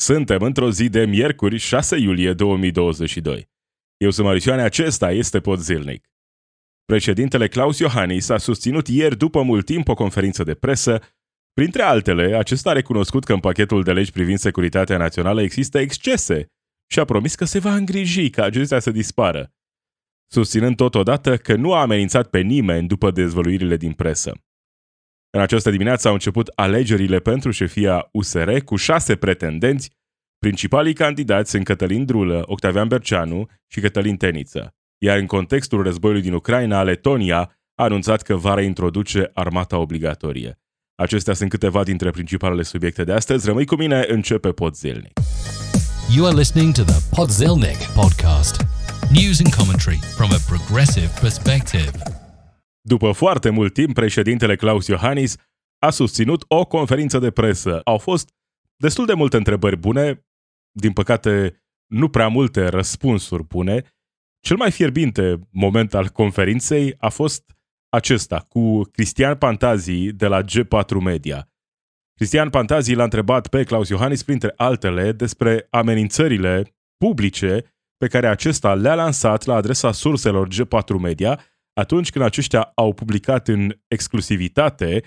Suntem într-o zi de miercuri, 6 iulie 2022. Eu sunt Marisioane, acesta este Pod Zilnic. Președintele Claus Iohannis a susținut ieri după mult timp o conferință de presă. Printre altele, acesta a recunoscut că în pachetul de legi privind securitatea națională există excese și a promis că se va îngriji ca acestea să dispară, susținând totodată că nu a amenințat pe nimeni după dezvăluirile din presă. În această dimineață au început alegerile pentru șefia USR cu șase pretendenți. Principalii candidați sunt Cătălin Drulă, Octavian Berceanu și Cătălin Teniță. Iar în contextul războiului din Ucraina, Letonia a anunțat că va reintroduce armata obligatorie. Acestea sunt câteva dintre principalele subiecte de astăzi. Rămâi cu mine, începe Podzilnic. You are listening to the Podzilnic podcast. News and commentary from a progressive perspective. După foarte mult timp, președintele Claus Iohannis a susținut o conferință de presă. Au fost destul de multe întrebări bune, din păcate nu prea multe răspunsuri bune. Cel mai fierbinte moment al conferinței a fost acesta, cu Cristian Pantazi de la G4 Media. Cristian Pantazi l-a întrebat pe Claus Iohannis, printre altele, despre amenințările publice pe care acesta le-a lansat la adresa surselor G4 Media atunci când aceștia au publicat în exclusivitate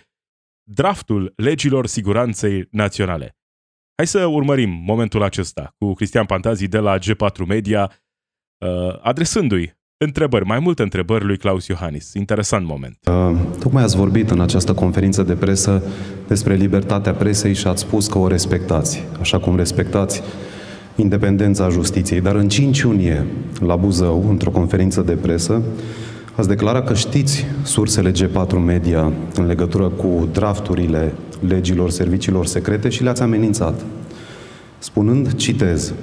draftul legilor siguranței naționale. Hai să urmărim momentul acesta cu Cristian Pantazi de la G4 Media, uh, adresându-i întrebări, mai multe întrebări lui Claus Iohannis. Interesant moment. Uh, tocmai ați vorbit în această conferință de presă despre libertatea presei și ați spus că o respectați, așa cum respectați independența justiției. Dar în 5 iunie, la Buzău, într-o conferință de presă, Ați declarat că știți sursele G4 Media în legătură cu drafturile legilor serviciilor secrete și le-ați amenințat. Spunând, citez,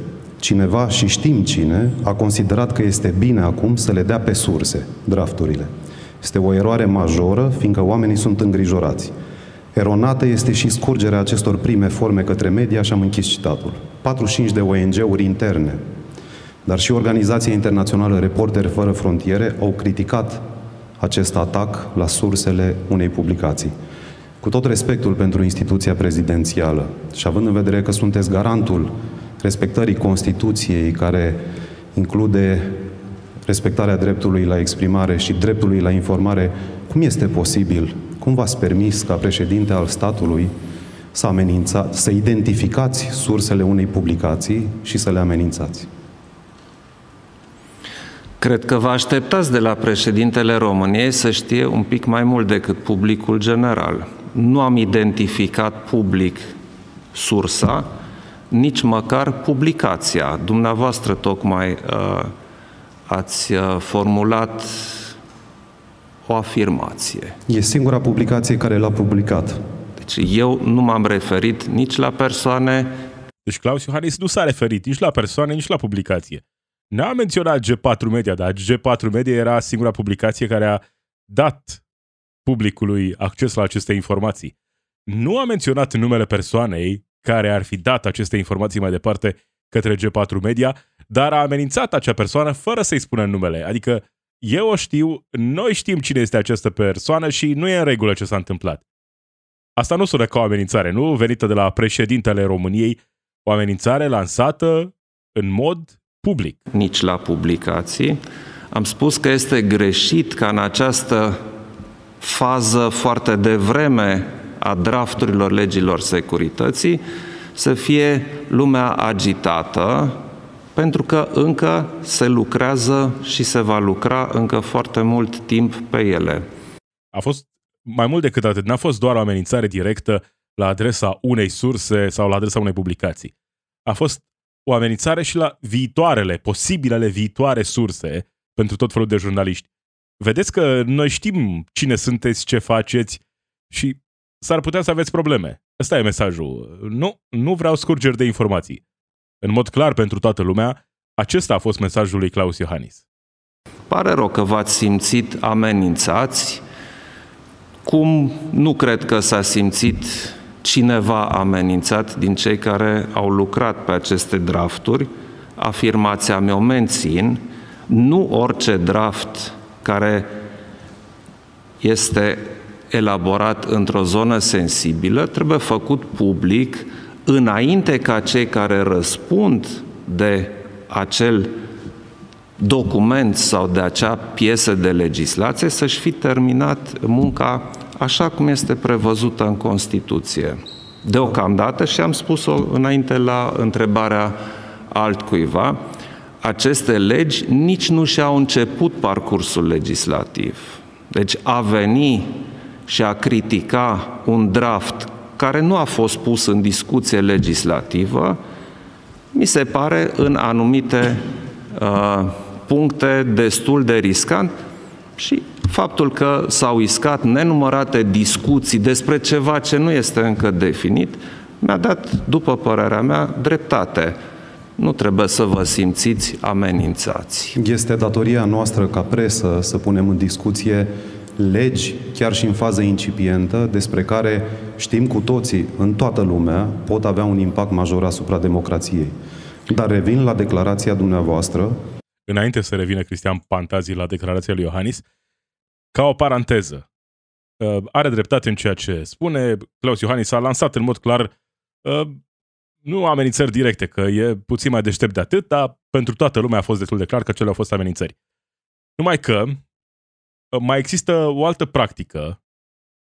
cineva și știm cine a considerat că este bine acum să le dea pe surse drafturile. Este o eroare majoră, fiindcă oamenii sunt îngrijorați. Eronată este și scurgerea acestor prime forme către media și am închis citatul. 45 de ONG-uri interne dar și Organizația Internațională Reporteri Fără Frontiere au criticat acest atac la sursele unei publicații. Cu tot respectul pentru instituția prezidențială și având în vedere că sunteți garantul respectării Constituției care include respectarea dreptului la exprimare și dreptului la informare, cum este posibil, cum v-ați permis ca președinte al statului să, amenința, să identificați sursele unei publicații și să le amenințați? Cred că vă așteptați de la președintele României să știe un pic mai mult decât publicul general. Nu am identificat public sursa, nici măcar publicația. Dumneavoastră tocmai uh, ați uh, formulat o afirmație. E singura publicație care l-a publicat. Deci eu nu m-am referit nici la persoane... Deci Claus Iohannis nu s-a referit nici la persoane, nici la publicație. N-a menționat G4 Media, dar G4 Media era singura publicație care a dat publicului acces la aceste informații. Nu a menționat numele persoanei care ar fi dat aceste informații mai departe către G4 Media, dar a amenințat acea persoană fără să-i spună numele. Adică eu o știu, noi știm cine este această persoană și nu e în regulă ce s-a întâmplat. Asta nu sună ca o amenințare, nu? Venită de la președintele României, o amenințare lansată în mod public. Nici la publicații. Am spus că este greșit ca în această fază foarte devreme a drafturilor legilor securității să fie lumea agitată, pentru că încă se lucrează și se va lucra încă foarte mult timp pe ele. A fost mai mult decât atât, n-a fost doar o amenințare directă la adresa unei surse sau la adresa unei publicații. A fost o amenințare și la viitoarele, posibilele viitoare surse pentru tot felul de jurnaliști. Vedeți că noi știm cine sunteți, ce faceți și s-ar putea să aveți probleme. Ăsta e mesajul. Nu, nu vreau scurgeri de informații. În mod clar pentru toată lumea, acesta a fost mesajul lui Claus Iohannis. Pare rău că v-ați simțit amenințați, cum nu cred că s-a simțit cineva amenințat din cei care au lucrat pe aceste drafturi. Afirmația mea o mențin, nu orice draft care este elaborat într-o zonă sensibilă trebuie făcut public înainte ca cei care răspund de acel document sau de acea piesă de legislație să-și fi terminat munca așa cum este prevăzută în Constituție. Deocamdată, și am spus-o înainte la întrebarea altcuiva, aceste legi nici nu și-au început parcursul legislativ. Deci a veni și a critica un draft care nu a fost pus în discuție legislativă, mi se pare în anumite uh, puncte destul de riscant și faptul că s-au iscat nenumărate discuții despre ceva ce nu este încă definit, mi-a dat, după părerea mea, dreptate. Nu trebuie să vă simțiți amenințați. Este datoria noastră ca presă să punem în discuție legi, chiar și în fază incipientă, despre care știm cu toții, în toată lumea, pot avea un impact major asupra democrației. Dar revin la declarația dumneavoastră. Înainte să revină Cristian Pantazi la declarația lui Iohannis, ca o paranteză, uh, are dreptate în ceea ce spune. Claus Iohannis a lansat în mod clar uh, nu amenințări directe, că e puțin mai deștept de atât, dar pentru toată lumea a fost destul de clar că cele au fost amenințări. Numai că uh, mai există o altă practică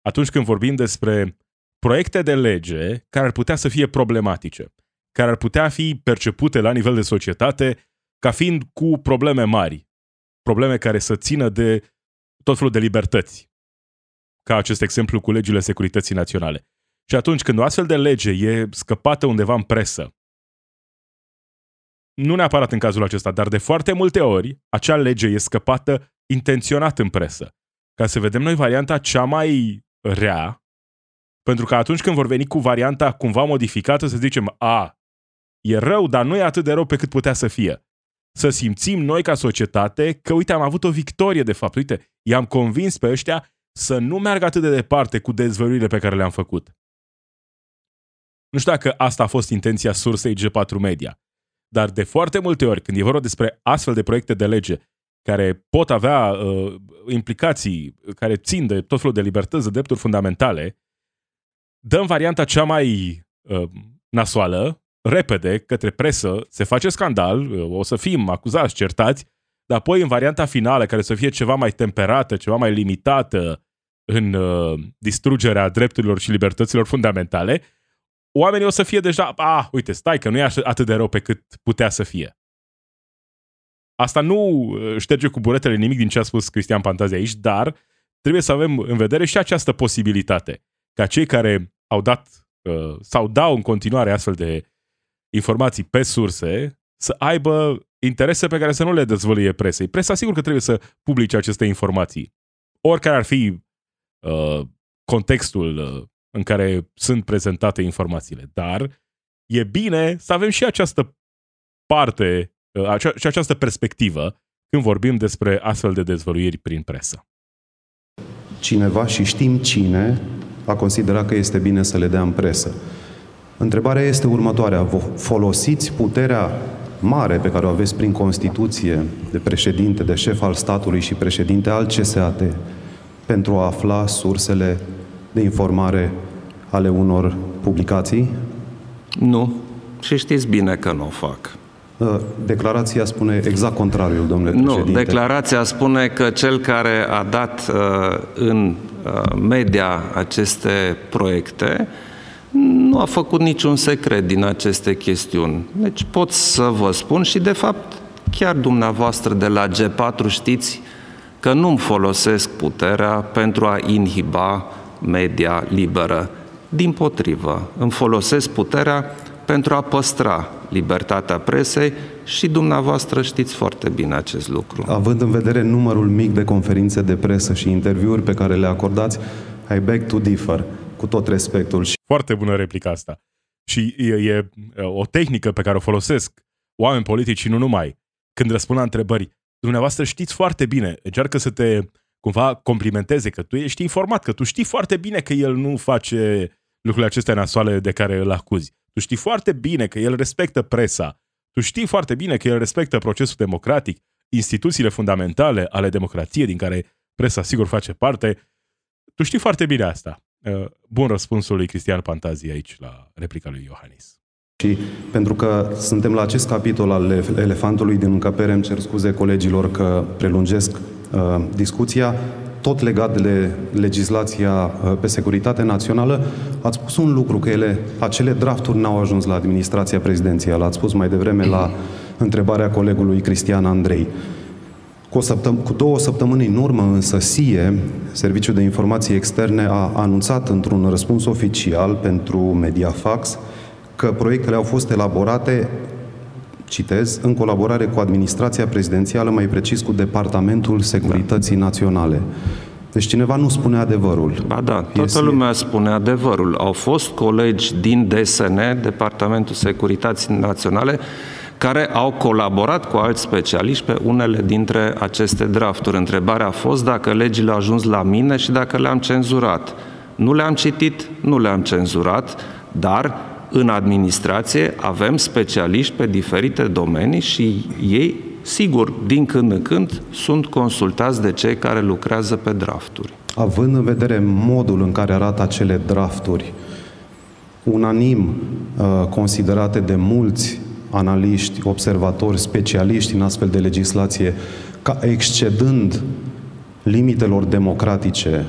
atunci când vorbim despre proiecte de lege care ar putea să fie problematice, care ar putea fi percepute la nivel de societate ca fiind cu probleme mari, probleme care să țină de tot felul de libertăți, ca acest exemplu cu legile securității naționale. Și atunci când o astfel de lege e scăpată undeva în presă, nu neapărat în cazul acesta, dar de foarte multe ori, acea lege e scăpată intenționat în presă. Ca să vedem noi varianta cea mai rea, pentru că atunci când vor veni cu varianta cumva modificată, să zicem, a, e rău, dar nu e atât de rău pe cât putea să fie să simțim noi ca societate că, uite, am avut o victorie de fapt. Uite, i-am convins pe ăștia să nu meargă atât de departe cu dezvăluirile pe care le-am făcut. Nu știu dacă asta a fost intenția sursei G4 Media, dar de foarte multe ori, când e vorba despre astfel de proiecte de lege care pot avea uh, implicații care țin de tot felul de libertăți, de drepturi fundamentale, dăm varianta cea mai uh, nasoală, repede către presă, se face scandal, o să fim acuzați, certați, dar apoi în varianta finală, care să fie ceva mai temperată, ceva mai limitată în uh, distrugerea drepturilor și libertăților fundamentale, oamenii o să fie deja, ah, uite, stai că nu e atât de rău pe cât putea să fie. Asta nu uh, șterge cu buretele nimic din ce a spus Cristian Pantazi aici, dar trebuie să avem în vedere și această posibilitate ca cei care au dat uh, sau dau în continuare astfel de informații pe surse, să aibă interese pe care să nu le dezvăluie presei. Presa sigur că trebuie să publice aceste informații. Oricare ar fi uh, contextul uh, în care sunt prezentate informațiile. Dar e bine să avem și această parte, uh, și această perspectivă când vorbim despre astfel de dezvăluiri prin presă. Cineva și știm cine a considerat că este bine să le dea în presă. Întrebarea este următoarea. Folosiți puterea mare pe care o aveți prin Constituție de președinte, de șef al statului și președinte al CSAT pentru a afla sursele de informare ale unor publicații? Nu. Și știți bine că nu o fac. Ă, declarația spune exact contrariul, domnule președinte. Nu, declarația spune că cel care a dat uh, în uh, media aceste proiecte nu a făcut niciun secret din aceste chestiuni. Deci pot să vă spun și, de fapt, chiar dumneavoastră de la G4 știți că nu-mi folosesc puterea pentru a inhiba media liberă. Din potrivă, îmi folosesc puterea pentru a păstra libertatea presei și dumneavoastră știți foarte bine acest lucru. Având în vedere numărul mic de conferințe de presă și interviuri pe care le acordați, I beg to differ cu tot respectul. Foarte bună replica asta. Și e, e o tehnică pe care o folosesc oameni politici și nu numai. Când răspund la întrebări, dumneavoastră știți foarte bine, încearcă să te cumva complimenteze că tu ești informat, că tu știi foarte bine că el nu face lucrurile acestea nasoale de care îl acuzi. Tu știi foarte bine că el respectă presa. Tu știi foarte bine că el respectă procesul democratic, instituțiile fundamentale ale democrației din care presa sigur face parte. Tu știi foarte bine asta. Uh, bun răspunsul lui Cristian Pantazi aici la replica lui Iohannis. Și pentru că suntem la acest capitol al elefantului din încăpere, îmi cer scuze colegilor că prelungesc uh, discuția, tot legat de legislația uh, pe securitate națională, ați spus un lucru, că ele, acele drafturi n-au ajuns la administrația prezidențială. Ați spus mai devreme la întrebarea colegului Cristian Andrei. Cu, o săptăm- cu două săptămâni în urmă, însă, SIE, Serviciul de Informații Externe, a anunțat într-un răspuns oficial pentru Mediafax că proiectele au fost elaborate, citez, în colaborare cu administrația prezidențială, mai precis cu Departamentul Securității da. Naționale. Deci cineva nu spune adevărul. Ba da, toată este... lumea spune adevărul. Au fost colegi din DSN, Departamentul Securității Naționale, care au colaborat cu alți specialiști pe unele dintre aceste drafturi. Întrebarea a fost dacă legile au ajuns la mine și dacă le-am cenzurat. Nu le-am citit, nu le-am cenzurat, dar în administrație avem specialiști pe diferite domenii și ei, sigur, din când în când, sunt consultați de cei care lucrează pe drafturi. Având în vedere modul în care arată acele drafturi, unanim uh, considerate de mulți analiști, observatori, specialiști în astfel de legislație, ca excedând limitelor democratice,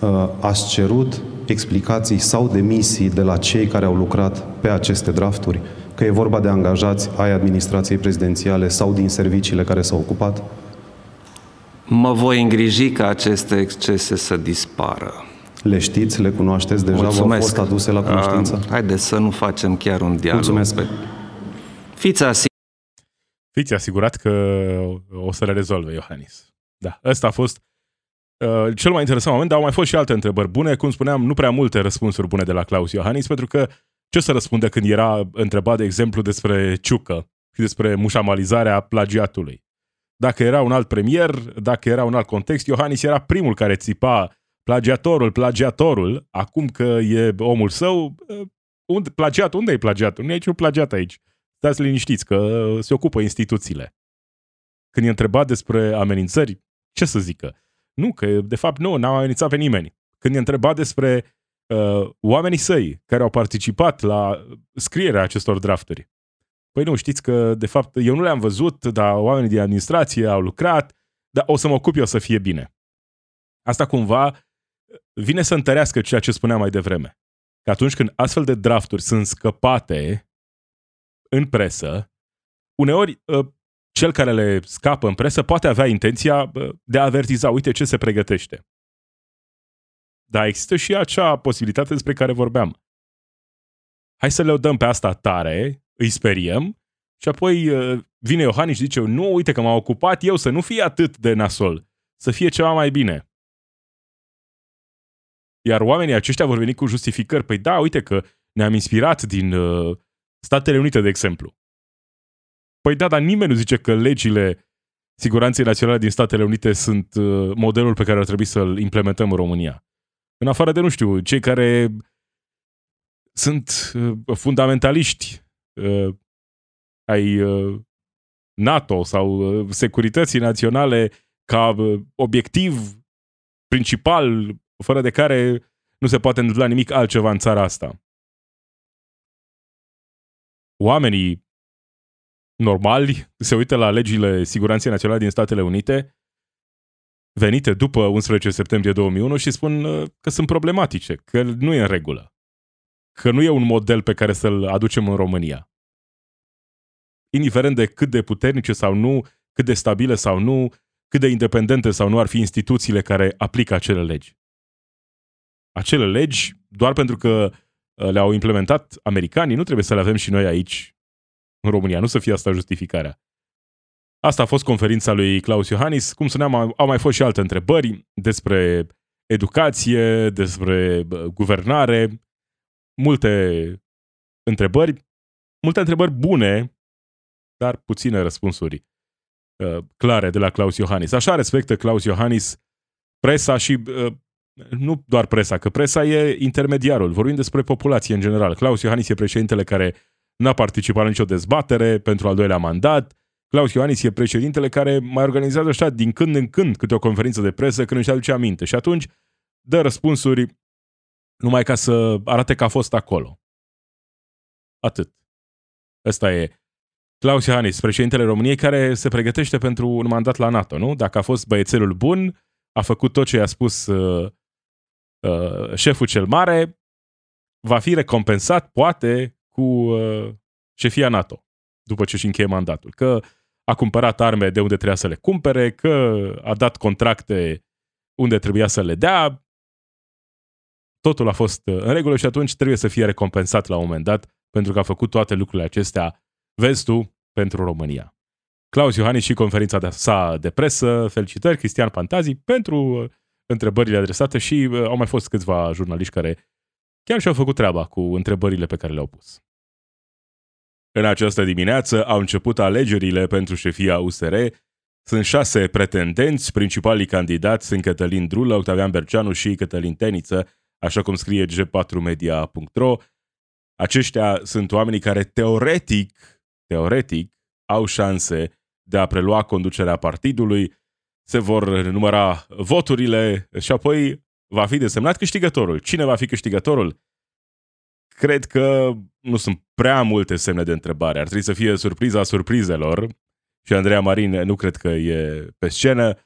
uh, ați cerut explicații sau demisii de la cei care au lucrat pe aceste drafturi, că e vorba de angajați ai administrației prezidențiale sau din serviciile care s-au ocupat? Mă voi îngriji ca aceste excese să dispară. Le știți, le cunoașteți, deja v-au fost aduse la cunoștință? Uh, haideți să nu facem chiar un dialog. Mulțumesc. Pe... Fiți asigurat. Fiți asigurat că o să le rezolve Iohannis. Da, ăsta a fost uh, cel mai interesant moment, dar au mai fost și alte întrebări bune. Cum spuneam, nu prea multe răspunsuri bune de la Claus Iohannis, pentru că ce să răspunde când era întrebat, de exemplu, despre ciucă și despre mușamalizarea plagiatului? Dacă era un alt premier, dacă era un alt context, Iohannis era primul care țipa plagiatorul, plagiatorul, acum că e omul său, uh, unde, plagiat, unde e plagiatul? Nu e niciun plagiat aici. Stați liniștiți că se ocupă instituțiile. Când e întrebat despre amenințări, ce să zică? Nu, că de fapt nu, n-au amenințat pe nimeni. Când e întrebat despre uh, oamenii săi care au participat la scrierea acestor drafturi, păi nu, știți că de fapt eu nu le-am văzut, dar oamenii din administrație au lucrat, dar o să mă ocup eu să fie bine. Asta cumva vine să întărească ceea ce spuneam mai devreme. Că atunci când astfel de drafturi sunt scăpate în presă, uneori ă, cel care le scapă în presă poate avea intenția de a avertiza, uite ce se pregătește. Dar există și acea posibilitate despre care vorbeam. Hai să le dăm pe asta tare, îi speriem și apoi ă, vine Iohannis și zice, nu, uite că m-am ocupat eu să nu fie atât de nasol, să fie ceva mai bine. Iar oamenii aceștia vor veni cu justificări. Păi da, uite că ne-am inspirat din uh, Statele Unite, de exemplu. Păi da, dar nimeni nu zice că legile siguranței naționale din Statele Unite sunt uh, modelul pe care ar trebui să-l implementăm în România. În afară de, nu știu, cei care sunt uh, fundamentaliști uh, ai uh, NATO sau uh, securității naționale ca uh, obiectiv principal, fără de care nu se poate întâmpla nimic altceva în țara asta oamenii normali se uită la legile siguranței naționale din Statele Unite venite după 11 septembrie 2001 și spun uh, că sunt problematice, că nu e în regulă, că nu e un model pe care să-l aducem în România. Indiferent de cât de puternice sau nu, cât de stabile sau nu, cât de independente sau nu ar fi instituțiile care aplică acele legi. Acele legi, doar pentru că Uh, le-au implementat americanii, nu trebuie să le avem și noi aici, în România. Nu să fie asta justificarea. Asta a fost conferința lui Claus Iohannis. Cum spuneam, au mai fost și alte întrebări despre educație, despre guvernare, multe întrebări, multe întrebări bune, dar puține răspunsuri uh, clare de la Claus Iohannis. Așa respectă Claus Iohannis presa și uh, nu doar presa, că presa e intermediarul. Vorbim despre populație în general. Claus Iohannis e președintele care n-a participat la nicio dezbatere pentru al doilea mandat. Claus Iohannis e președintele care mai organizează așa din când în când câte o conferință de presă când își aduce aminte. Și atunci dă răspunsuri numai ca să arate că a fost acolo. Atât. Ăsta e Claus Iohannis, președintele României, care se pregătește pentru un mandat la NATO, nu? Dacă a fost băiețelul bun, a făcut tot ce i-a spus uh, uh, șeful cel mare, va fi recompensat, poate, cu uh, șefia NATO, după ce își încheie mandatul. Că a cumpărat arme de unde trebuia să le cumpere, că a dat contracte unde trebuia să le dea. Totul a fost uh, în regulă și atunci trebuie să fie recompensat la un moment dat pentru că a făcut toate lucrurile acestea, vezi tu, pentru România. Claus Iohannis și conferința de sa de presă, felicitări, Cristian Pantazi, pentru uh, întrebările adresate și uh, au mai fost câțiva jurnaliști care chiar și-au făcut treaba cu întrebările pe care le-au pus. În această dimineață au început alegerile pentru șefia USR. Sunt șase pretendenți, principalii candidați sunt Cătălin Drulă, Octavian Berceanu și Cătălin Teniță, așa cum scrie g4media.ro. Aceștia sunt oamenii care teoretic, teoretic, au șanse de a prelua conducerea partidului, se vor număra voturile și apoi va fi desemnat câștigătorul. Cine va fi câștigătorul? Cred că nu sunt prea multe semne de întrebare. Ar trebui să fie surpriza surprizelor și Andreea Marin nu cred că e pe scenă.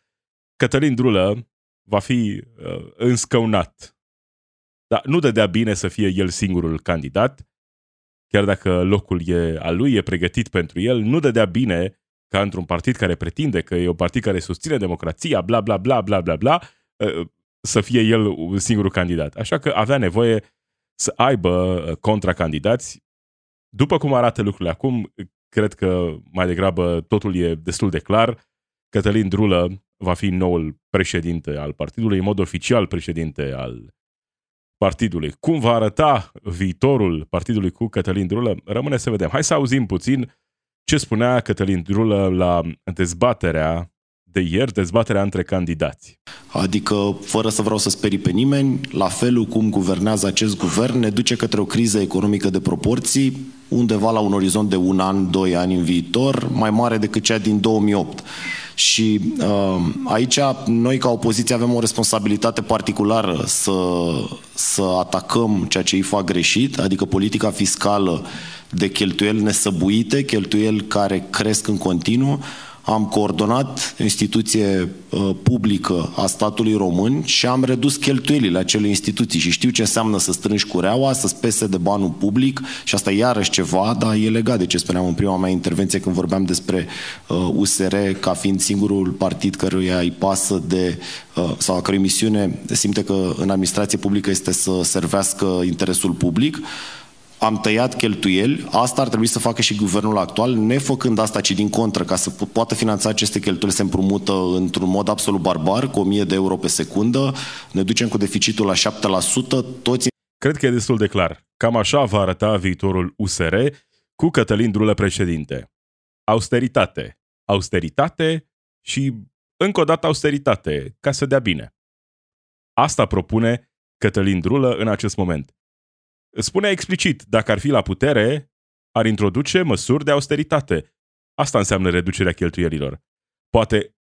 Cătălin Drulă va fi uh, înscăunat. Dar nu dădea bine să fie el singurul candidat, chiar dacă locul e al lui, e pregătit pentru el, nu dădea bine ca într-un partid care pretinde că e un partid care susține democrația, bla bla bla bla bla bla, uh, să fie el singurul candidat. Așa că avea nevoie să aibă uh, contracandidați. După cum arată lucrurile acum, cred că mai degrabă totul e destul de clar. Cătălin Drulă va fi noul președinte al partidului, în mod oficial președinte al partidului. Cum va arăta viitorul partidului cu Cătălin Drulă? Rămâne să vedem. Hai să auzim puțin ce spunea Cătălin Drulă la dezbaterea de ieri, dezbaterea între candidați. Adică, fără să vreau să sperii pe nimeni, la felul cum guvernează acest guvern, ne duce către o criză economică de proporții, undeva la un orizont de un an, doi ani în viitor, mai mare decât cea din 2008. Și uh, aici noi ca opoziție avem o responsabilitate particulară să, să atacăm ceea ce îi fac greșit, adică politica fiscală de cheltuieli nesăbuite, cheltuieli care cresc în continuu, am coordonat instituție uh, publică a statului român și am redus cheltuielile acelei instituții. Și știu ce înseamnă să strângi cureaua, să spese de banul public și asta e iarăși ceva, dar e legat de ce spuneam în prima mea intervenție când vorbeam despre uh, USR ca fiind singurul partid căruia îi pasă de uh, sau a cărui misiune simte că în administrație publică este să servească interesul public am tăiat cheltuieli, asta ar trebui să facă și guvernul actual, nefăcând asta, ci din contră, ca să poată finanța aceste cheltuieli, se împrumută într-un mod absolut barbar, cu 1000 de euro pe secundă, ne ducem cu deficitul la 7%, toți... Cred că e destul de clar. Cam așa va arăta viitorul USR cu Cătălin Drulă președinte. Austeritate. Austeritate și încă o dată austeritate, ca să dea bine. Asta propune Cătălin Drulă în acest moment. Spune explicit, dacă ar fi la putere, ar introduce măsuri de austeritate. Asta înseamnă reducerea cheltuielilor. Poate,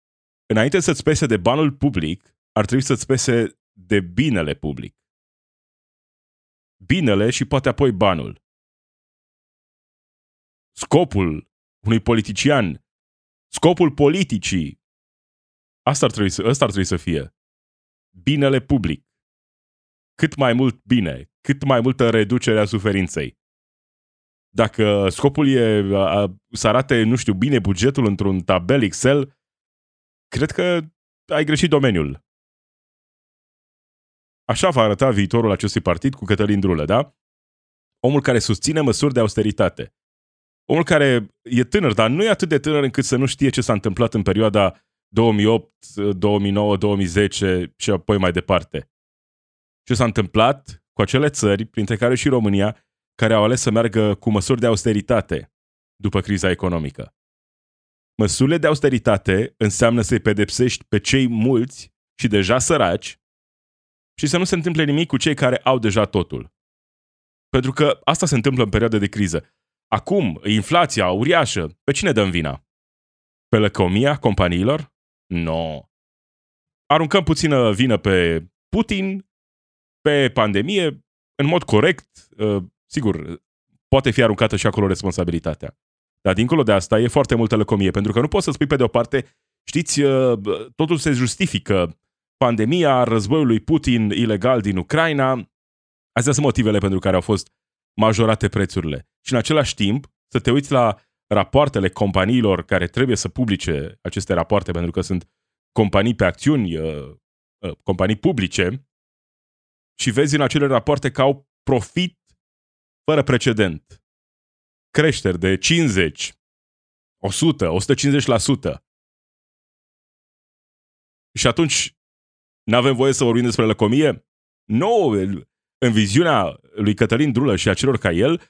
înainte să-ți pese de banul public, ar trebui să-ți pese de binele public. Binele și poate apoi banul. Scopul unui politician, scopul politicii, asta ar trebui să, asta ar trebui să fie. Binele public. Cât mai mult bine, cât mai multă reducere a suferinței. Dacă scopul e a, să arate, nu știu, bine bugetul într-un tabel Excel, cred că ai greșit domeniul. Așa va arăta viitorul acestui partid cu Cătălin Drulă, da? Omul care susține măsuri de austeritate. Omul care e tânăr, dar nu e atât de tânăr încât să nu știe ce s-a întâmplat în perioada 2008, 2009, 2010 și apoi mai departe. Ce s-a întâmplat cu acele țări, printre care și România, care au ales să meargă cu măsuri de austeritate după criza economică. Măsurile de austeritate înseamnă să-i pedepsești pe cei mulți și deja săraci și să nu se întâmple nimic cu cei care au deja totul. Pentru că asta se întâmplă în perioada de criză. Acum, inflația uriașă, pe cine dăm vina? Pe lăcomia companiilor? Nu. No. Aruncăm puțină vină pe Putin pe pandemie, în mod corect, uh, sigur, poate fi aruncată și acolo responsabilitatea. Dar dincolo de asta e foarte multă lăcomie, pentru că nu poți să spui pe de o parte, știți, uh, totul se justifică, pandemia, războiul lui Putin ilegal din Ucraina, astea sunt motivele pentru care au fost majorate prețurile. Și în același timp, să te uiți la rapoartele companiilor care trebuie să publice aceste rapoarte, pentru că sunt companii pe acțiuni, uh, uh, companii publice, și vezi în acele rapoarte că au profit fără precedent. Creșteri de 50, 100, 150%. Și atunci nu avem voie să vorbim despre lăcomie? Nu, în viziunea lui Cătălin Drulă și a celor ca el,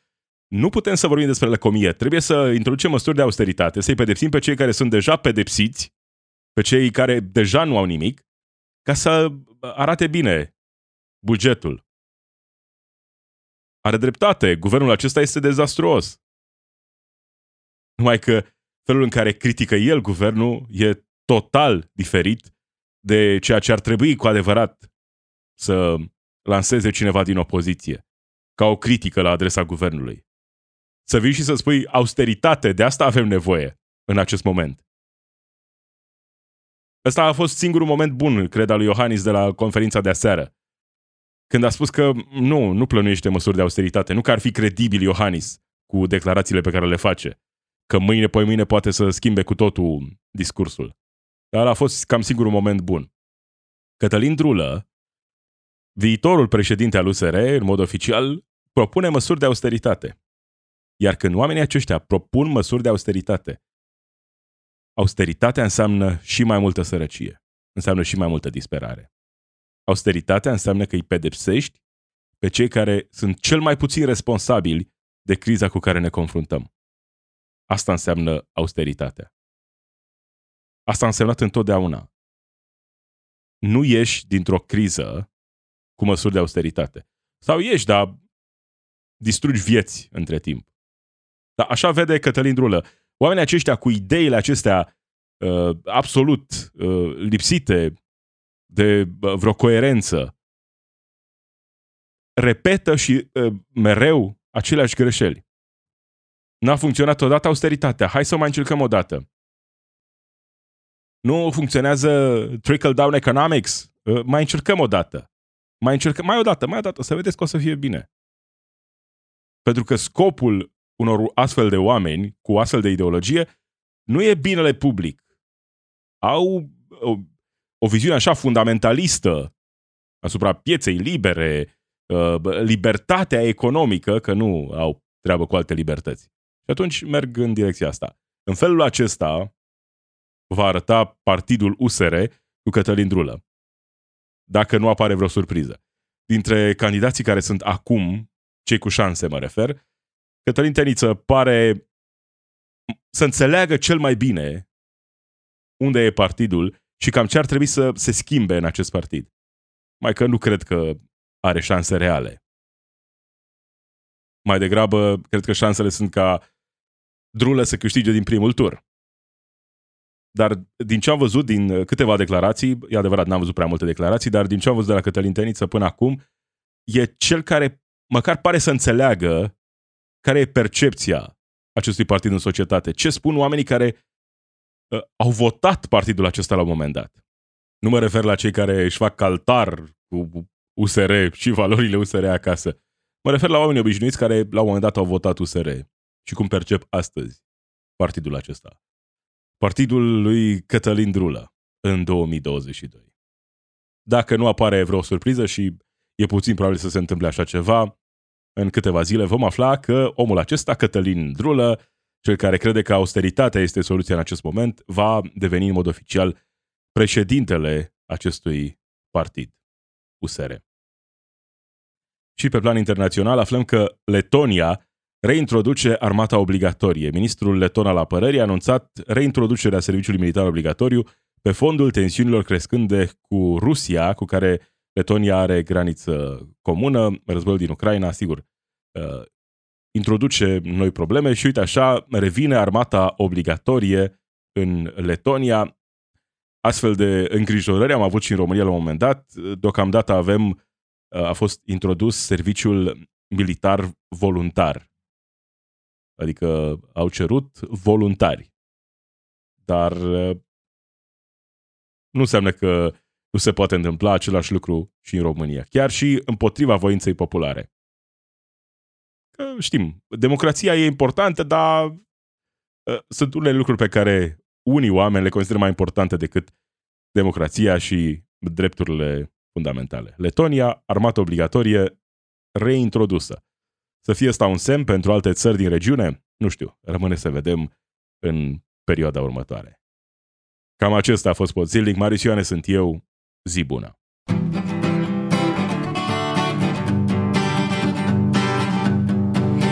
nu putem să vorbim despre lăcomie. Trebuie să introducem măsuri de austeritate, să-i pedepsim pe cei care sunt deja pedepsiți, pe cei care deja nu au nimic, ca să arate bine bugetul. Are dreptate, guvernul acesta este dezastruos. Numai că felul în care critică el guvernul e total diferit de ceea ce ar trebui cu adevărat să lanseze cineva din opoziție, ca o critică la adresa guvernului. Să vii și să spui austeritate, de asta avem nevoie în acest moment. Ăsta a fost singurul moment bun, cred, al lui Iohannis de la conferința de aseară. Când a spus că nu, nu plănuiește măsuri de austeritate, nu că ar fi credibil Iohannis cu declarațiile pe care le face, că mâine, poi mâine poate să schimbe cu totul discursul. Dar a fost cam singurul moment bun. Cătălin Drulă, viitorul președinte al USR, în mod oficial, propune măsuri de austeritate. Iar când oamenii aceștia propun măsuri de austeritate, austeritatea înseamnă și mai multă sărăcie, înseamnă și mai multă disperare. Austeritatea înseamnă că îi pedepsești pe cei care sunt cel mai puțin responsabili de criza cu care ne confruntăm. Asta înseamnă austeritatea. Asta a însemnat întotdeauna. Nu ieși dintr-o criză cu măsuri de austeritate. Sau ieși, dar distrugi vieți între timp. Dar așa vede Cătălin Drulă. Oamenii aceștia cu ideile acestea uh, absolut uh, lipsite de uh, vreo coerență, repetă și uh, mereu aceleași greșeli. N-a funcționat odată austeritatea. Hai să mai încercăm o dată. Nu funcționează trickle-down economics. Uh, mai încercăm o dată. Mai încercăm, mai o dată, mai o dată, să vedeți că o să fie bine. Pentru că scopul unor astfel de oameni cu astfel de ideologie nu e binele public. Au o, o viziune așa fundamentalistă asupra pieței libere, uh, libertatea economică, că nu au treabă cu alte libertăți. Și atunci merg în direcția asta. În felul acesta va arăta partidul USR cu Cătălin Drulă. Dacă nu apare vreo surpriză. Dintre candidații care sunt acum, cei cu șanse mă refer, Cătălin Teniță pare să înțeleagă cel mai bine unde e partidul și cam ce ar trebui să se schimbe în acest partid. Mai că nu cred că are șanse reale. Mai degrabă, cred că șansele sunt ca Drulă să câștige din primul tur. Dar din ce am văzut din câteva declarații, e adevărat, n-am văzut prea multe declarații, dar din ce am văzut de la Cătălin Teniță până acum, e cel care măcar pare să înțeleagă care e percepția acestui partid în societate. Ce spun oamenii care uh, au votat partidul acesta la un moment dat. Nu mă refer la cei care își fac caltar cu USR și valorile USR acasă. Mă refer la oamenii obișnuiți care la un moment dat au votat USR și cum percep astăzi partidul acesta. Partidul lui Cătălin Drulă în 2022. Dacă nu apare vreo surpriză și e puțin probabil să se întâmple așa ceva, în câteva zile vom afla că omul acesta, Cătălin Drulă, cel care crede că austeritatea este soluția în acest moment, va deveni în mod oficial președintele acestui partid, USR. Și pe plan internațional aflăm că Letonia reintroduce armata obligatorie. Ministrul leton al apărării a anunțat reintroducerea serviciului militar obligatoriu pe fondul tensiunilor crescânde cu Rusia, cu care Letonia are graniță comună, războiul din Ucraina, sigur, uh, introduce noi probleme și uite așa revine armata obligatorie în Letonia. Astfel de îngrijorări am avut și în România la un moment dat. Deocamdată avem a fost introdus serviciul militar voluntar. Adică au cerut voluntari. Dar nu înseamnă că nu se poate întâmpla același lucru și în România. Chiar și împotriva voinței populare. Că știm, democrația e importantă, dar uh, sunt unele lucruri pe care unii oameni le consideră mai importante decât democrația și drepturile fundamentale. Letonia, armată obligatorie, reintrodusă. Să fie asta un semn pentru alte țări din regiune? Nu știu, rămâne să vedem în perioada următoare. Cam acesta a fost Podzilnic. Marius Ioane sunt eu. Zi bună!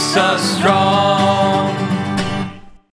makes us strong.